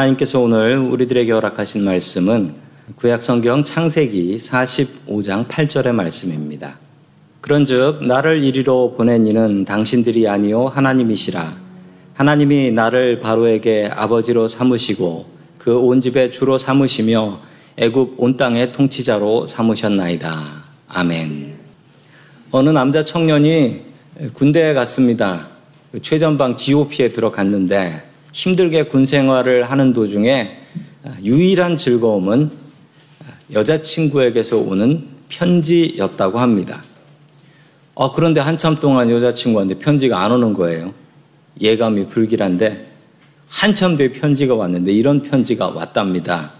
하나님께서 오늘 우리들에게 허락하신 말씀은 구약성경 창세기 45장 8절의 말씀입니다. 그런즉 나를 이리로 보낸 이는 당신들이 아니요 하나님이시라. 하나님이 나를 바로에게 아버지로 삼으시고 그 온 집의 주로 삼으시며 애굽 온 땅의 통치자로 삼으셨나이다. 아멘. 어느 남자 청년이 군대에 갔습니다. 최전방 GOP에 들어갔는데 힘들게 군 생활을 하는 도중에 유일한 즐거움은 여자친구에게서 오는 편지였다고 합니다. 어, 그런데 한참 동안 여자친구한테 편지가 안 오는 거예요. 예감이 불길한데 한참 뒤에 편지가 왔는데 이런 편지가 왔답니다.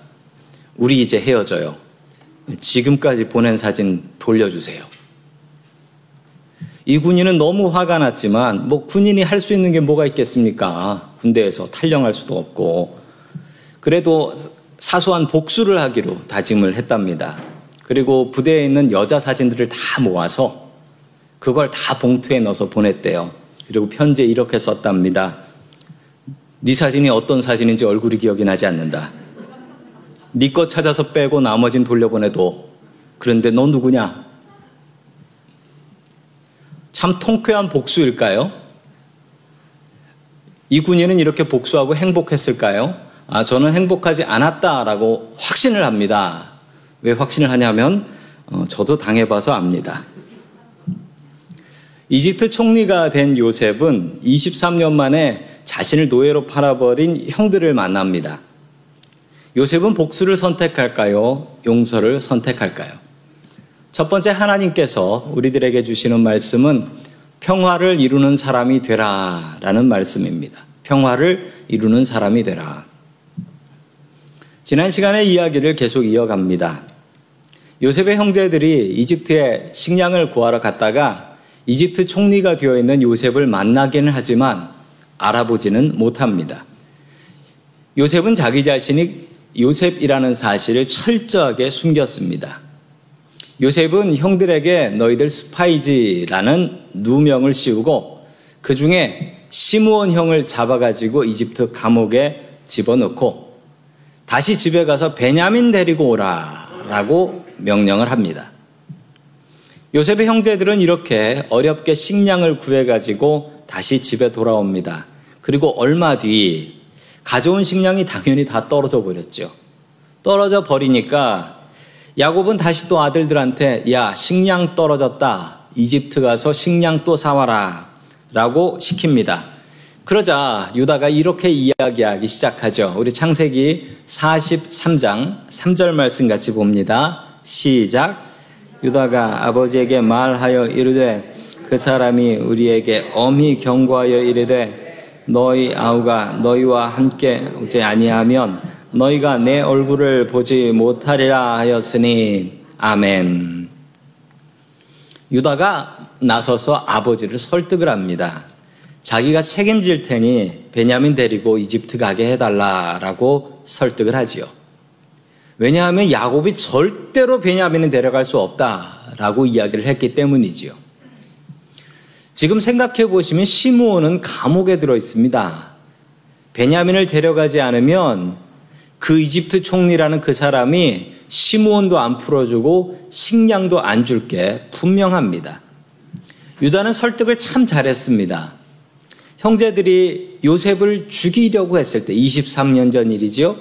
우리 이제 헤어져요. 지금까지 보낸 사진 돌려주세요. 이 군인은 너무 화가 났지만 뭐 군인이 할 수 있는 게 뭐가 있겠습니까? 군대에서 탈영할 수도 없고 그래도 사소한 복수를 하기로 다짐을 했답니다. 그리고 부대에 있는 여자 사진들을 다 모아서 그걸 다 봉투에 넣어서 보냈대요. 그리고 편지에 이렇게 썼답니다. 네 사진이 어떤 사진인지 얼굴이 기억이 나지 않는다. 네거 찾아서 빼고 나머진 돌려보내도 그런데 너 누구냐? 참 통쾌한 복수일까요? 이 군인은 이렇게 복수하고 행복했을까요? 아, 저는 행복하지 않았다라고 확신을 합니다. 왜 확신을 하냐면, 어, 저도 당해봐서 압니다. 이집트 총리가 된 요셉은 23년 만에 자신을 노예로 팔아버린 형들을 만납니다. 요셉은 복수를 선택할까요? 용서를 선택할까요? 첫 번째 하나님께서 우리들에게 주시는 말씀은 평화를 이루는 사람이 되라 라는 말씀입니다. 평화를 이루는 사람이 되라. 지난 시간의 이야기를 계속 이어갑니다. 요셉의 형제들이 이집트에 식량을 구하러 갔다가 이집트 총리가 되어 있는 요셉을 만나기는 하지만 알아보지는 못합니다. 요셉은 자기 자신이 요셉이라는 사실을 철저하게 숨겼습니다. 요셉은 형들에게 너희들 스파이지라는 누명을 씌우고 그 중에 시므온 형을 잡아가지고 이집트 감옥에 집어넣고 다시 집에 가서 베냐민 데리고 오라라고 명령을 합니다. 요셉의 형제들은 이렇게 어렵게 식량을 구해가지고 다시 집에 돌아옵니다. 그리고 얼마 뒤 가져온 식량이 당연히 다 떨어져 버렸죠. 떨어져 버리니까 야곱은 다시 또 아들들한테 야 식량 떨어졌다. 이집트 가서 식량 또 사와라. 라고 시킵니다. 그러자 유다가 이렇게 이야기하기 시작하죠. 우리 창세기 43장 3절 말씀 같이 봅니다. 시작. 유다가 아버지에게 말하여 이르되 그 사람이 우리에게 엄히 경고하여 이르되 너희 아우가 너희와 함께 오지 아니하면 너희가 내 얼굴을 보지 못하리라 하였으니 아멘. 유다가 나서서 아버지를 설득을 합니다. 자기가 책임질 테니 베냐민 데리고 이집트 가게 해달라라고 설득을 하지요. 왜냐하면 야곱이 절대로 베냐민을 데려갈 수 없다라고 이야기를 했기 때문이지요. 지금 생각해 보시면 시므온은 감옥에 들어 있습니다. 베냐민을 데려가지 않으면 그 이집트 총리라는 그 사람이 시므온도 안 풀어주고 식량도 안 줄 게 분명합니다. 유다는 설득을 참 잘했습니다. 형제들이 요셉을 죽이려고 했을 때 23년 전 일이지요.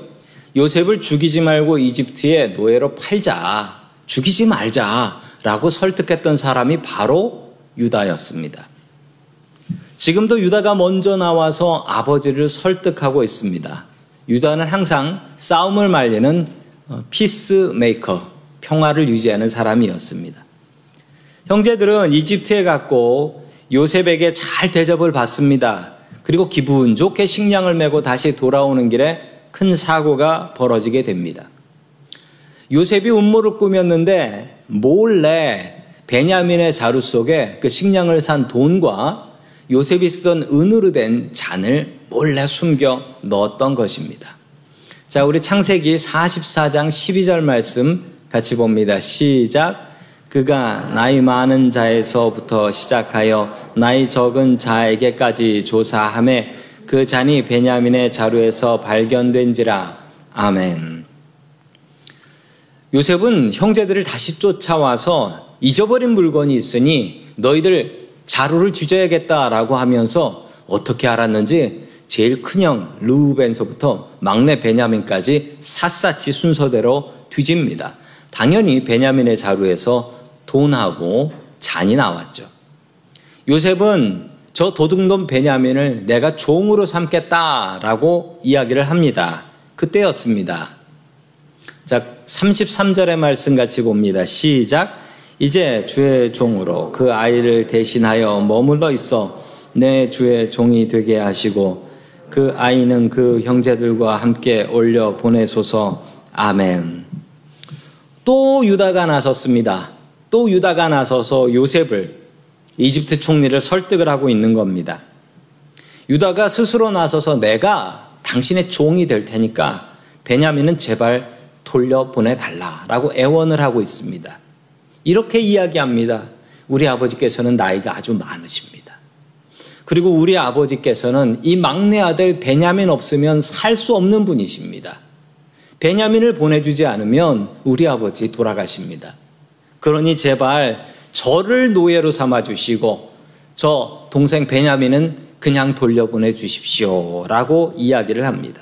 요셉을 죽이지 말고 이집트에 노예로 팔자. 죽이지 말자라고 설득했던 사람이 바로 유다였습니다. 지금도 유다가 먼저 나와서 아버지를 설득하고 있습니다. 유다는 항상 싸움을 말리는 피스메이커, 평화를 유지하는 사람이었습니다. 형제들은 이집트에 갔고 요셉에게 잘 대접을 받습니다. 그리고 기분 좋게 식량을 메고 다시 돌아오는 길에 큰 사고가 벌어지게 됩니다. 요셉이 음모를 꾸몄는데 몰래 베냐민의 자루 속에 그 식량을 산 돈과 요셉이 쓰던 은으로 된 잔을 몰래 숨겨 넣었던 것입니다. 자, 우리 창세기 44장 12절 말씀 같이 봅니다. 시작. 그가 나이 많은 자에서부터 시작하여 나이 적은 자에게까지 조사함에 그 잔이 베냐민의 자루에서 발견된지라. 아멘. 요셉은 형제들을 다시 쫓아와서 잊어버린 물건이 있으니 너희들 자루를 주저야겠다라고 하면서 어떻게 알았는지 제일 큰형 루벤서부터 막내 베냐민까지 샅샅이 순서대로 뒤집니다. 당연히 베냐민의 자루에서 돈하고 잔이 나왔죠. 요셉은 저 도둑놈 베냐민을 내가 종으로 삼겠다라고 이야기를 합니다. 그때였습니다. 자, 33절의 말씀 같이 봅니다. 시작. 이제 주의 종으로 그 아이를 대신하여 머물러 있어 내 주의 종이 되게 하시고 그 아이는 그 형제들과 함께 올려 보내소서. 아멘. 또 유다가 나섰습니다. 또 유다가 나서서 요셉을 이집트 총리를 설득을 하고 있는 겁니다. 유다가 스스로 나서서 내가 당신의 종이 될 테니까 베냐민은 제발 돌려보내 달라라고 애원을 하고 있습니다. 이렇게 이야기합니다. 우리 아버지께서는 나이가 아주 많으십니다. 그리고 우리 아버지께서는 이 막내 아들 베냐민 없으면 살 수 없는 분이십니다. 베냐민을 보내주지 않으면 우리 아버지 돌아가십니다. 그러니 제발 저를 노예로 삼아 주시고 저 동생 베냐민은 그냥 돌려보내 주십시오. 라고 이야기를 합니다.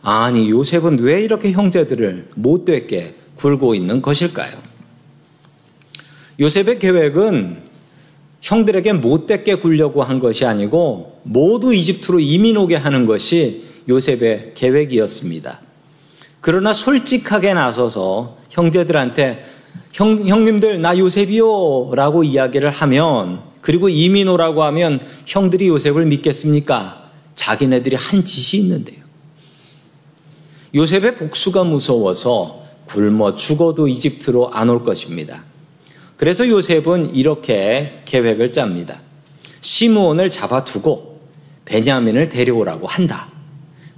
아니, 요셉은 왜 이렇게 형제들을 못되게 굴고 있는 것일까요? 요셉의 계획은 형들에게 못되게 굴려고 한 것이 아니고 모두 이집트로 이민 오게 하는 것이 요셉의 계획이었습니다. 그러나 솔직하게 나서서 형제들한테 형, 형님들 나 요셉이요 라고 이야기를 하면 그리고 이민 오라고 하면 형들이 요셉을 믿겠습니까? 자기네들이 한 짓이 있는데요. 요셉의 복수가 무서워서 굶어 죽어도 이집트로 안 올 것입니다. 그래서 요셉은 이렇게 계획을 짭니다. 시므온을 잡아두고 베냐민을 데려오라고 한다.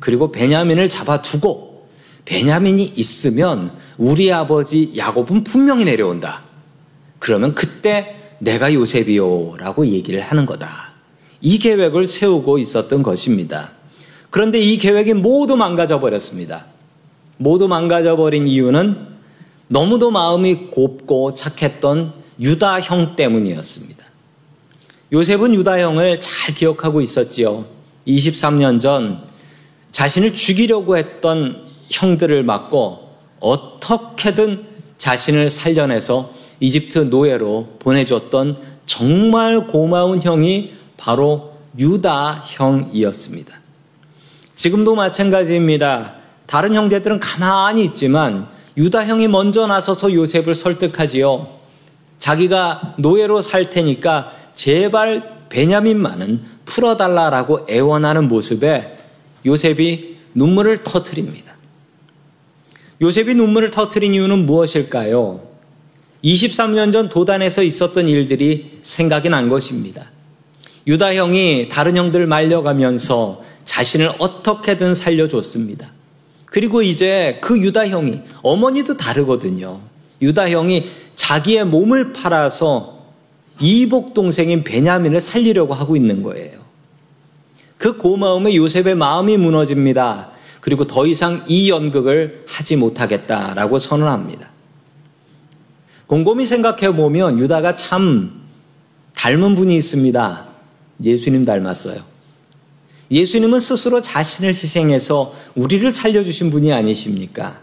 그리고 베냐민을 잡아두고 베냐민이 있으면 우리 아버지 야곱은 분명히 내려온다. 그러면 그때 내가 요셉이요라고 얘기를 하는 거다. 이 계획을 세우고 있었던 것입니다. 그런데 이 계획이 모두 망가져 버렸습니다. 모두 망가져 버린 이유는 너무도 마음이 곱고 착했던 유다 형 때문이었습니다. 요셉은 유다 형을 잘 기억하고 있었지요. 23년 전 자신을 죽이려고 했던 형들을 막고 어떻게든 자신을 살려내서 이집트 노예로 보내줬던 정말 고마운 형이 바로 유다 형이었습니다. 지금도 마찬가지입니다. 다른 형제들은 가만히 있지만 유다 형이 먼저 나서서 요셉을 설득하지요. 자기가 노예로 살 테니까 제발 베냐민만은 풀어달라라고 애원하는 모습에 요셉이 눈물을 터트립니다. 요셉이 눈물을 터트린 이유는 무엇일까요? 23년 전 도단에서 있었던 일들이 생각이 난 것입니다. 유다 형이 다른 형들 말려가면서 자신을 어떻게든 살려줬습니다. 그리고 이제 그 유다 형이 어머니도 다르거든요. 유다 형이 자기의 몸을 팔아서 이복 동생인 베냐민을 살리려고 하고 있는 거예요. 그 고마움에 요셉의 마음이 무너집니다. 그리고 더 이상 이 연극을 하지 못하겠다라고 선언합니다. 곰곰이 생각해 보면 유다가 참 닮은 분이 있습니다. 예수님 닮았어요. 예수님은 스스로 자신을 희생해서 우리를 살려주신 분이 아니십니까?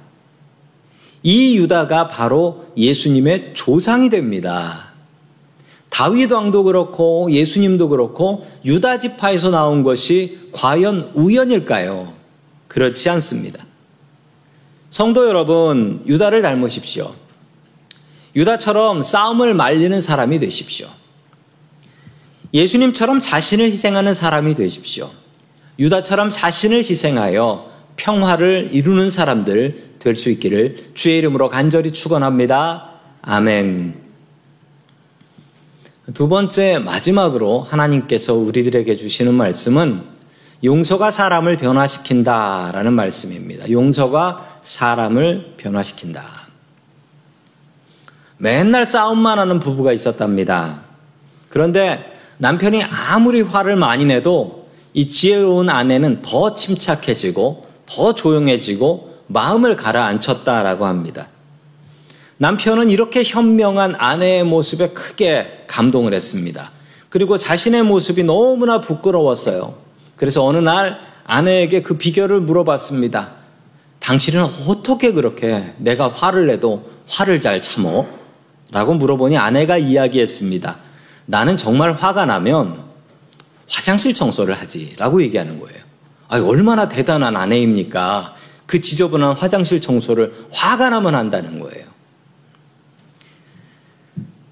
이 유다가 바로 예수님의 조상이 됩니다. 다윗 왕도 그렇고 예수님도 그렇고 유다 지파에서 나온 것이 과연 우연일까요? 그렇지 않습니다. 성도 여러분, 유다를 닮으십시오. 유다처럼 싸움을 말리는 사람이 되십시오. 예수님처럼 자신을 희생하는 사람이 되십시오. 유다처럼 자신을 희생하여 평화를 이루는 사람들 될 수 있기를 주의 이름으로 간절히 축원합니다. 아멘. 두 번째 마지막으로 하나님께서 우리들에게 주시는 말씀은 용서가 사람을 변화시킨다라는 말씀입니다. 용서가 사람을 변화시킨다. 맨날 싸움만 하는 부부가 있었답니다. 그런데 남편이 아무리 화를 많이 내도 이 지혜로운 아내는 더 침착해지고 더 조용해지고 마음을 가라앉혔다라고 합니다. 남편은 이렇게 현명한 아내의 모습에 크게 감동을 했습니다. 그리고 자신의 모습이 너무나 부끄러웠어요. 그래서 어느 날 아내에게 그 비결을 물어봤습니다. 당신은 어떻게 그렇게 내가 화를 내도 화를 잘 참어? 라고 물어보니 아내가 이야기했습니다. 나는 정말 화가 나면 화장실 청소를 하지. 라고 얘기하는 거예요. 아 얼마나 대단한 아내입니까? 그 지저분한 화장실 청소를 화가 나면 한다는 거예요.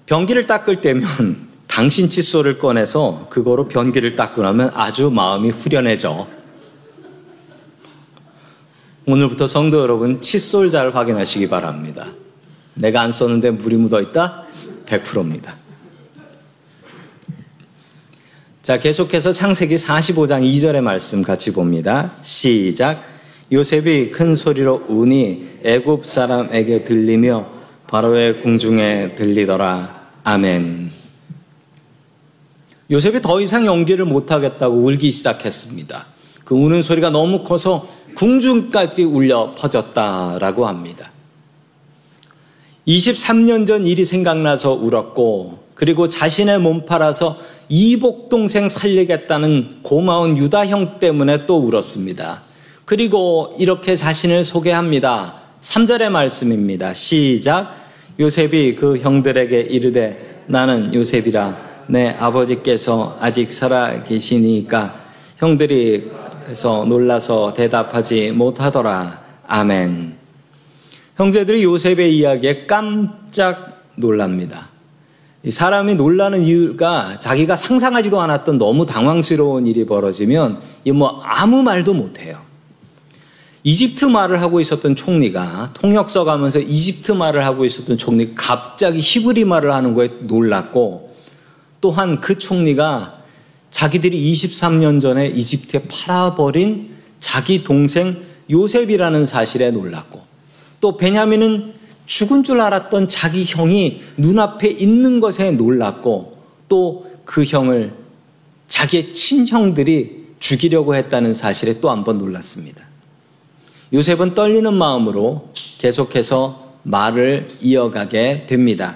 변기를 닦을 때면 당신 칫솔을 꺼내서 그거로 변기를 닦고 나면 아주 마음이 후련해져. 오늘부터 성도 여러분 칫솔 잘 확인하시기 바랍니다. 내가 안 썼는데 물이 묻어 있다? 100%입니다. 자, 계속해서 창세기 45장 2절의 말씀 같이 봅니다. 시작. 요셉이 큰 소리로 우니 애굽 사람에게 들리며 바로의 궁중에 들리더라. 아멘. 요셉이 더 이상 연기를 못하겠다고 울기 시작했습니다. 그 우는 소리가 너무 커서 궁중까지 울려 퍼졌다라고 합니다. 23년 전 일이 생각나서 울었고, 그리고 자신의 몸 팔아서 이복 동생 살리겠다는 고마운 유다 형 때문에 또 울었습니다. 그리고 이렇게 자신을 소개합니다. 3절의 말씀입니다. 시작. 요셉이 그 형들에게 이르되 나는 요셉이라 내 아버지께서 아직 살아 계시니까 형들이 그래서 놀라서 대답하지 못하더라. 아멘. 형제들이 요셉의 이야기에 깜짝 놀랍니다. 사람이 놀라는 이유가 자기가 상상하지도 않았던 너무 당황스러운 일이 벌어지면 뭐 아무 말도 못해요. 이집트 말을 하고 있었던 총리가 통역 써가면서 이집트 말을 하고 있었던 총리가 갑자기 히브리 말을 하는 거에 놀랐고 또한 그 총리가 자기들이 23년 전에 이집트에 팔아버린 자기 동생 요셉이라는 사실에 놀랐고 또 베냐민은 죽은 줄 알았던 자기 형이 눈앞에 있는 것에 놀랐고 또 그 형을 자기의 친형들이 죽이려고 했다는 사실에 또 한 번 놀랐습니다. 요셉은 떨리는 마음으로 계속해서 말을 이어가게 됩니다.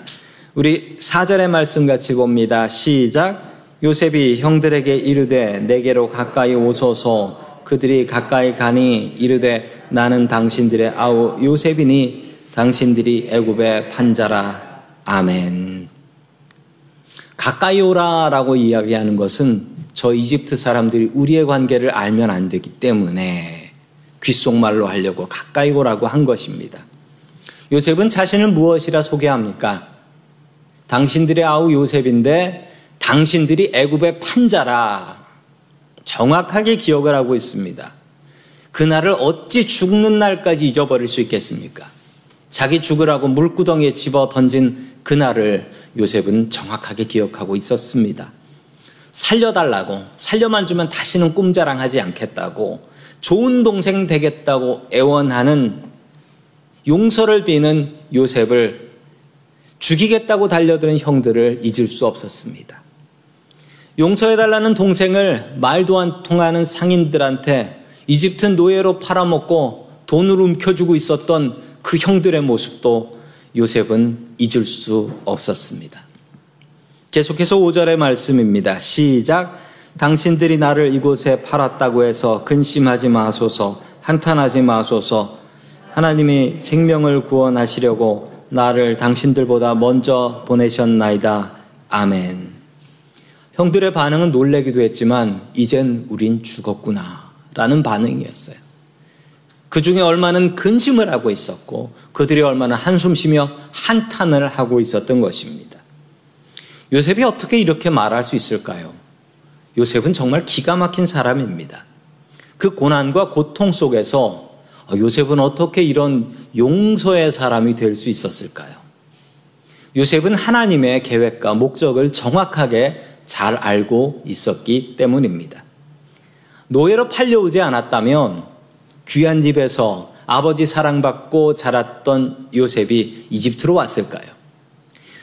우리 4절의 말씀 같이 봅니다. 시작. 요셉이 형들에게 이르되 내게로 가까이 오소서 그들이 가까이 가니 이르되 나는 당신들의 아우 요셉이니 당신들이 애굽의 판자라. 아멘. 가까이 오라라고 이야기하는 것은 저 이집트 사람들이 우리의 관계를 알면 안 되기 때문에 귓속말로 하려고 가까이 오라고 한 것입니다. 요셉은 자신을 무엇이라 소개합니까? 당신들의 아우 요셉인데 당신들이 애굽의 판자라 정확하게 기억을 하고 있습니다. 그날을 어찌 죽는 날까지 잊어버릴 수 있겠습니까? 자기 죽으라고 물구덩이에 집어 던진 그날을 요셉은 정확하게 기억하고 있었습니다. 살려달라고, 살려만 주면 다시는 꿈자랑하지 않겠다고, 좋은 동생 되겠다고 애원하는 용서를 비는 요셉을 죽이겠다고 달려드는 형들을 잊을 수 없었습니다. 용서해달라는 동생을 말도 안 통하는 상인들한테 이집트 노예로 팔아먹고 돈을 움켜주고 있었던 그 형들의 모습도 요셉은 잊을 수 없었습니다. 계속해서 5절의 말씀입니다. 시작. 당신들이 나를 이곳에 팔았다고 해서 근심하지 마소서, 한탄하지 마소서, 하나님이 생명을 구원하시려고 나를 당신들보다 먼저 보내셨나이다. 아멘. 형들의 반응은 놀래기도 했지만, 이젠 우린 죽었구나. 라는 반응이었어요. 그 중에 얼마는 근심을 하고 있었고, 그들이 얼마나 한숨 쉬며 한탄을 하고 있었던 것입니다. 요셉이 어떻게 이렇게 말할 수 있을까요? 요셉은 정말 기가 막힌 사람입니다. 그 고난과 고통 속에서 요셉은 어떻게 이런 용서의 사람이 될 수 있었을까요? 요셉은 하나님의 계획과 목적을 정확하게 잘 알고 있었기 때문입니다. 노예로 팔려오지 않았다면 귀한 집에서 아버지 사랑받고 자랐던 요셉이 이집트로 왔을까요?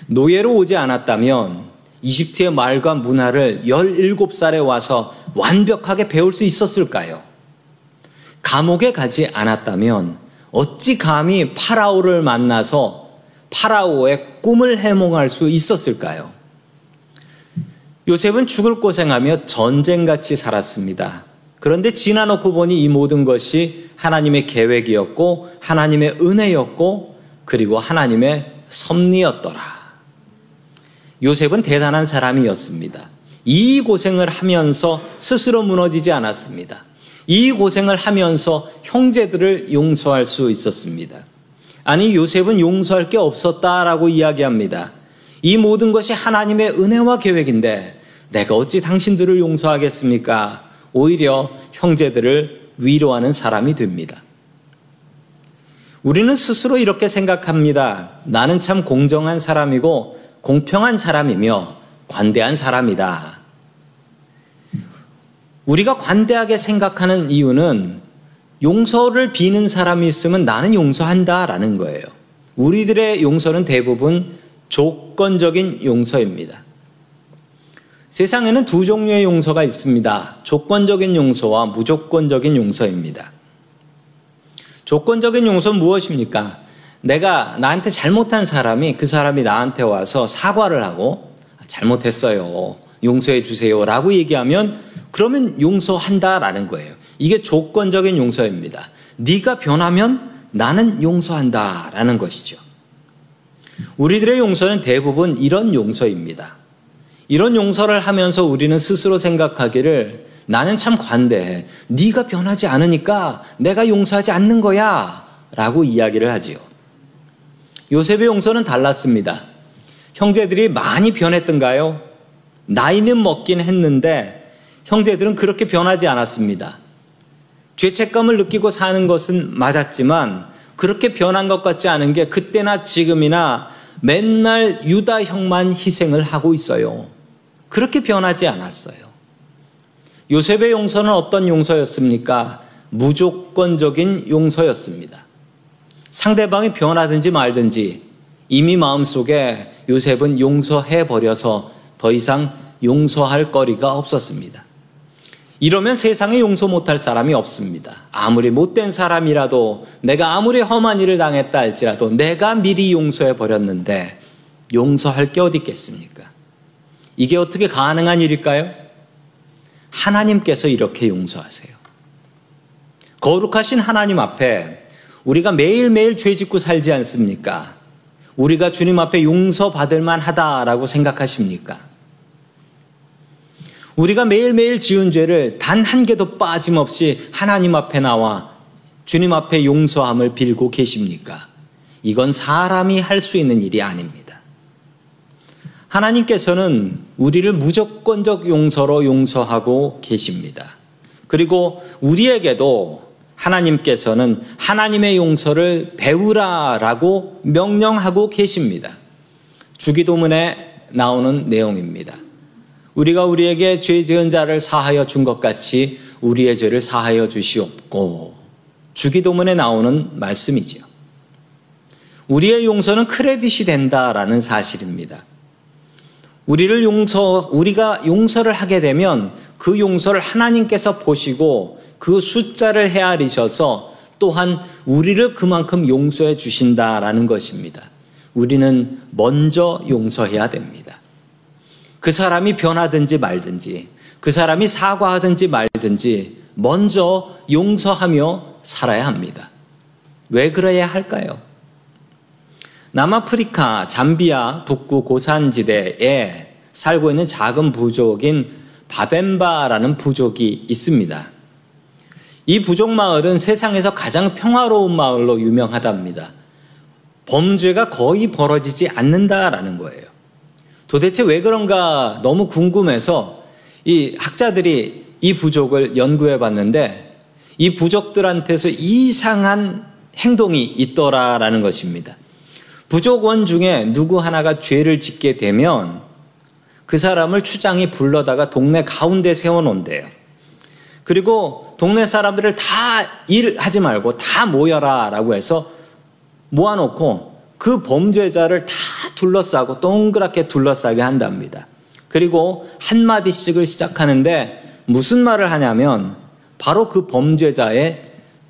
노예로 오지 않았다면 이집트의 말과 문화를 17살에 와서 완벽하게 배울 수 있었을까요? 감옥에 가지 않았다면 어찌 감히 파라오를 만나서 파라오의 꿈을 해몽할 수 있었을까요? 요셉은 죽을 고생하며 전쟁같이 살았습니다. 그런데 지나놓고 보니 이 모든 것이 하나님의 계획이었고 하나님의 은혜였고 그리고 하나님의 섭리였더라. 요셉은 대단한 사람이었습니다. 이 고생을 하면서 스스로 무너지지 않았습니다. 이 고생을 하면서 형제들을 용서할 수 있었습니다. 아니, 요셉은 용서할 게 없었다라고 이야기합니다. 이 모든 것이 하나님의 은혜와 계획인데 내가 어찌 당신들을 용서하겠습니까? 오히려 형제들을 위로하는 사람이 됩니다. 우리는 스스로 이렇게 생각합니다. 나는 참 공정한 사람이고 공평한 사람이며 관대한 사람이다. 우리가 관대하게 생각하는 이유는 용서를 비는 사람이 있으면 나는 용서한다라는 거예요. 우리들의 용서는 대부분 조건적인 용서입니다. 세상에는 두 종류의 용서가 있습니다. 조건적인 용서와 무조건적인 용서입니다. 조건적인 용서는 무엇입니까? 내가 나한테 잘못한 사람이 그 사람이 나한테 와서 사과를 하고 잘못했어요. 용서해 주세요. 라고 얘기하면 그러면 용서한다라는 거예요. 이게 조건적인 용서입니다. 네가 변하면 나는 용서한다라는 것이죠. 우리들의 용서는 대부분 이런 용서입니다. 이런 용서를 하면서 우리는 스스로 생각하기를 나는 참 관대해. 네가 변하지 않으니까 내가 용서하지 않는 거야. 라고 이야기를 하지요. 요셉의 용서는 달랐습니다. 형제들이 많이 변했던가요? 나이는 먹긴 했는데 형제들은 그렇게 변하지 않았습니다. 죄책감을 느끼고 사는 것은 맞았지만 그렇게 변한 것 같지 않은 게 그때나 지금이나 맨날 유다 형만 희생을 하고 있어요. 그렇게 변하지 않았어요. 요셉의 용서는 어떤 용서였습니까? 무조건적인 용서였습니다. 상대방이 변하든지 말든지 이미 마음속에 요셉은 용서해 버려서 더 이상 용서할 거리가 없었습니다. 이러면 세상에 용서 못할 사람이 없습니다. 아무리 못된 사람이라도 내가 아무리 험한 일을 당했다 할지라도 내가 미리 용서해 버렸는데 용서할 게 어디 있겠습니까? 이게 어떻게 가능한 일일까요? 하나님께서 이렇게 용서하세요. 거룩하신 하나님 앞에 우리가 매일매일 죄 짓고 살지 않습니까? 우리가 주님 앞에 용서받을 만하다라고 생각하십니까? 우리가 매일매일 지은 죄를 단 한 개도 빠짐없이 하나님 앞에 나와 주님 앞에 용서함을 빌고 계십니까? 이건 사람이 할 수 있는 일이 아닙니다. 하나님께서는 우리를 무조건적 용서로 용서하고 계십니다. 그리고 우리에게도 하나님께서는 하나님의 용서를 배우라라고 명령하고 계십니다. 주기도문에 나오는 내용입니다. 우리가 우리에게 죄 지은 자를 사하여 준 것 같이 우리의 죄를 사하여 주시옵고 주기도문에 나오는 말씀이지요. 우리의 용서는 크레딧이 된다라는 사실입니다. 우리를 용서, 우리가 용서를 하게 되면 그 용서를 하나님께서 보시고 그 숫자를 헤아리셔서 또한 우리를 그만큼 용서해 주신다라는 것입니다. 우리는 먼저 용서해야 됩니다. 그 사람이 변하든지 말든지, 그 사람이 사과하든지 말든지, 먼저 용서하며 살아야 합니다. 왜 그래야 할까요? 남아프리카 잠비아 북부 고산지대에 살고 있는 작은 부족인 바벤바라는 부족이 있습니다. 이 부족 마을은 세상에서 가장 평화로운 마을로 유명하답니다. 범죄가 거의 벌어지지 않는다라는 거예요. 도대체 왜 그런가 너무 궁금해서 이 학자들이 이 부족을 연구해 봤는데 이 부족들한테서 이상한 행동이 있더라라는 것입니다. 부족원 중에 누구 하나가 죄를 짓게 되면 그 사람을 추장이 불러다가 동네 가운데 세워놓은대요. 그리고 동네 사람들을 다 일하지 말고 다 모여라 라고 해서 모아놓고 그 범죄자를 다 둘러싸고 동그랗게 둘러싸게 한답니다. 그리고 한마디씩을 시작하는데 무슨 말을 하냐면 바로 그 범죄자의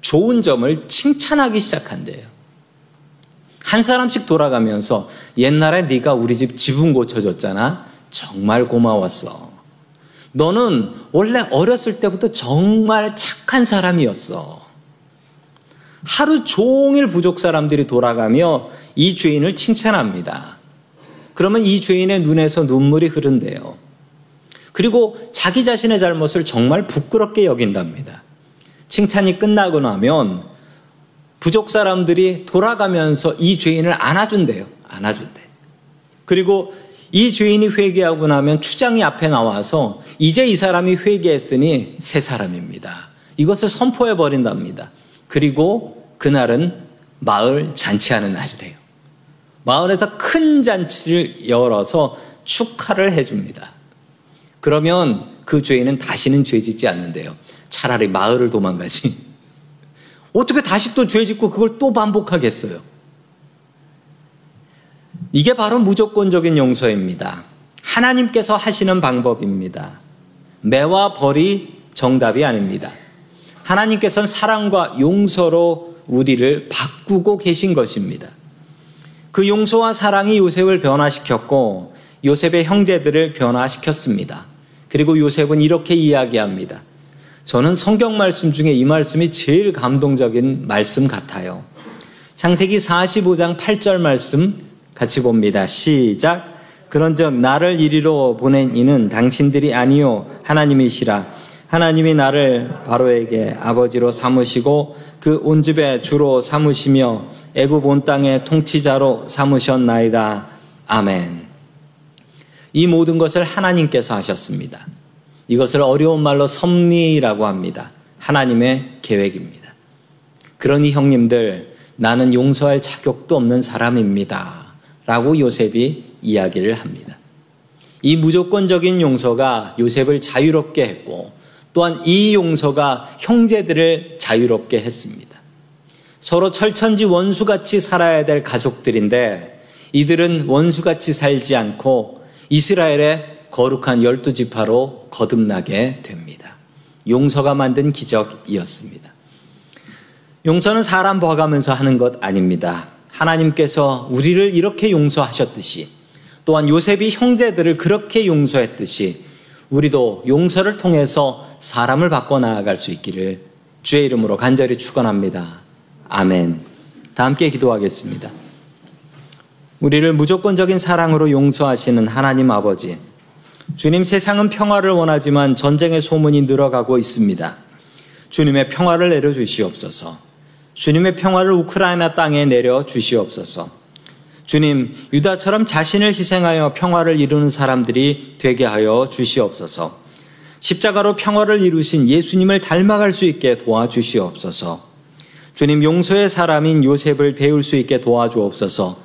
좋은 점을 칭찬하기 시작한대요. 한 사람씩 돌아가면서 옛날에 네가 우리 집 지붕 고쳐줬잖아. 정말 고마웠어. 너는 원래 어렸을 때부터 정말 착한 사람이었어. 하루 종일 부족 사람들이 돌아가며 이 죄인을 칭찬합니다. 그러면 이 죄인의 눈에서 눈물이 흐른대요. 그리고 자기 자신의 잘못을 정말 부끄럽게 여긴답니다. 칭찬이 끝나고 나면 부족 사람들이 돌아가면서 이 죄인을 안아준대요. 안아준대. 그리고 이 죄인이 회개하고 나면 추장이 앞에 나와서 이제 이 사람이 회개했으니 새 사람입니다. 이것을 선포해 버린답니다. 그리고 그날은 마을 잔치하는 날이래요. 마을에서 큰 잔치를 열어서 축하를 해줍니다. 그러면 그 죄인은 다시는 죄 짓지 않는데요. 차라리 마을을 도망가지. 어떻게 다시 또 죄 짓고 그걸 또 반복하겠어요? 이게 바로 무조건적인 용서입니다. 하나님께서 하시는 방법입니다. 매와 벌이 정답이 아닙니다. 하나님께서는 사랑과 용서로 우리를 바꾸고 계신 것입니다. 그 용서와 사랑이 요셉을 변화시켰고 요셉의 형제들을 변화시켰습니다. 그리고 요셉은 이렇게 이야기합니다. 저는 성경 말씀 중에 이 말씀이 제일 감동적인 말씀 같아요. 창세기 45장 8절 말씀 같이 봅니다. 시작. 그런즉 나를 이리로 보낸 이는 당신들이 아니요 하나님이시라. 하나님이 나를 바로에게 아버지로 삼으시고 그 온 집에 주로 삼으시며 애굽 온 땅의 통치자로 삼으셨나이다. 아멘. 이 모든 것을 하나님께서 하셨습니다. 이것을 어려운 말로 섭리라고 합니다. 하나님의 계획입니다. 그러니 형님들, 나는 용서할 자격도 없는 사람입니다. 라고 요셉이 이야기를 합니다. 이 무조건적인 용서가 요셉을 자유롭게 했고 또한 이 용서가 형제들을 자유롭게 했습니다. 서로 철천지 원수같이 살아야 될 가족들인데 이들은 원수같이 살지 않고 이스라엘의 거룩한 열두 지파로 거듭나게 됩니다. 용서가 만든 기적이었습니다. 용서는 사람 봐가면서 하는 것 아닙니다. 하나님께서 우리를 이렇게 용서하셨듯이 또한 요셉이 형제들을 그렇게 용서했듯이 우리도 용서를 통해서 사람을 바꿔 나아갈 수 있기를 주의 이름으로 간절히 축원합니다. 아멘. 다 함께 기도하겠습니다. 우리를 무조건적인 사랑으로 용서하시는 하나님 아버지. 주님 세상은 평화를 원하지만 전쟁의 소문이 늘어가고 있습니다. 주님의 평화를 내려 주시옵소서. 주님의 평화를 우크라이나 땅에 내려 주시옵소서. 주님, 유다처럼 자신을 희생하여 평화를 이루는 사람들이 되게 하여 주시옵소서. 십자가로 평화를 이루신 예수님을 닮아갈 수 있게 도와주시옵소서. 주님 용서의 사람인 요셉을 배울 수 있게 도와주옵소서.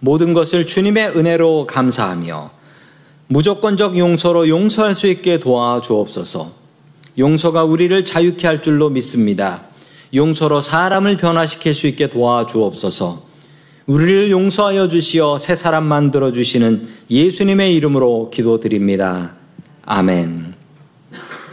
모든 것을 주님의 은혜로 감사하며 무조건적 용서로 용서할 수 있게 도와주옵소서. 용서가 우리를 자유케 할 줄로 믿습니다. 용서로 사람을 변화시킬 수 있게 도와주옵소서. 우리를 용서하여 주시어 새 사람 만들어 주시는 예수님의 이름으로 기도드립니다. 아멘.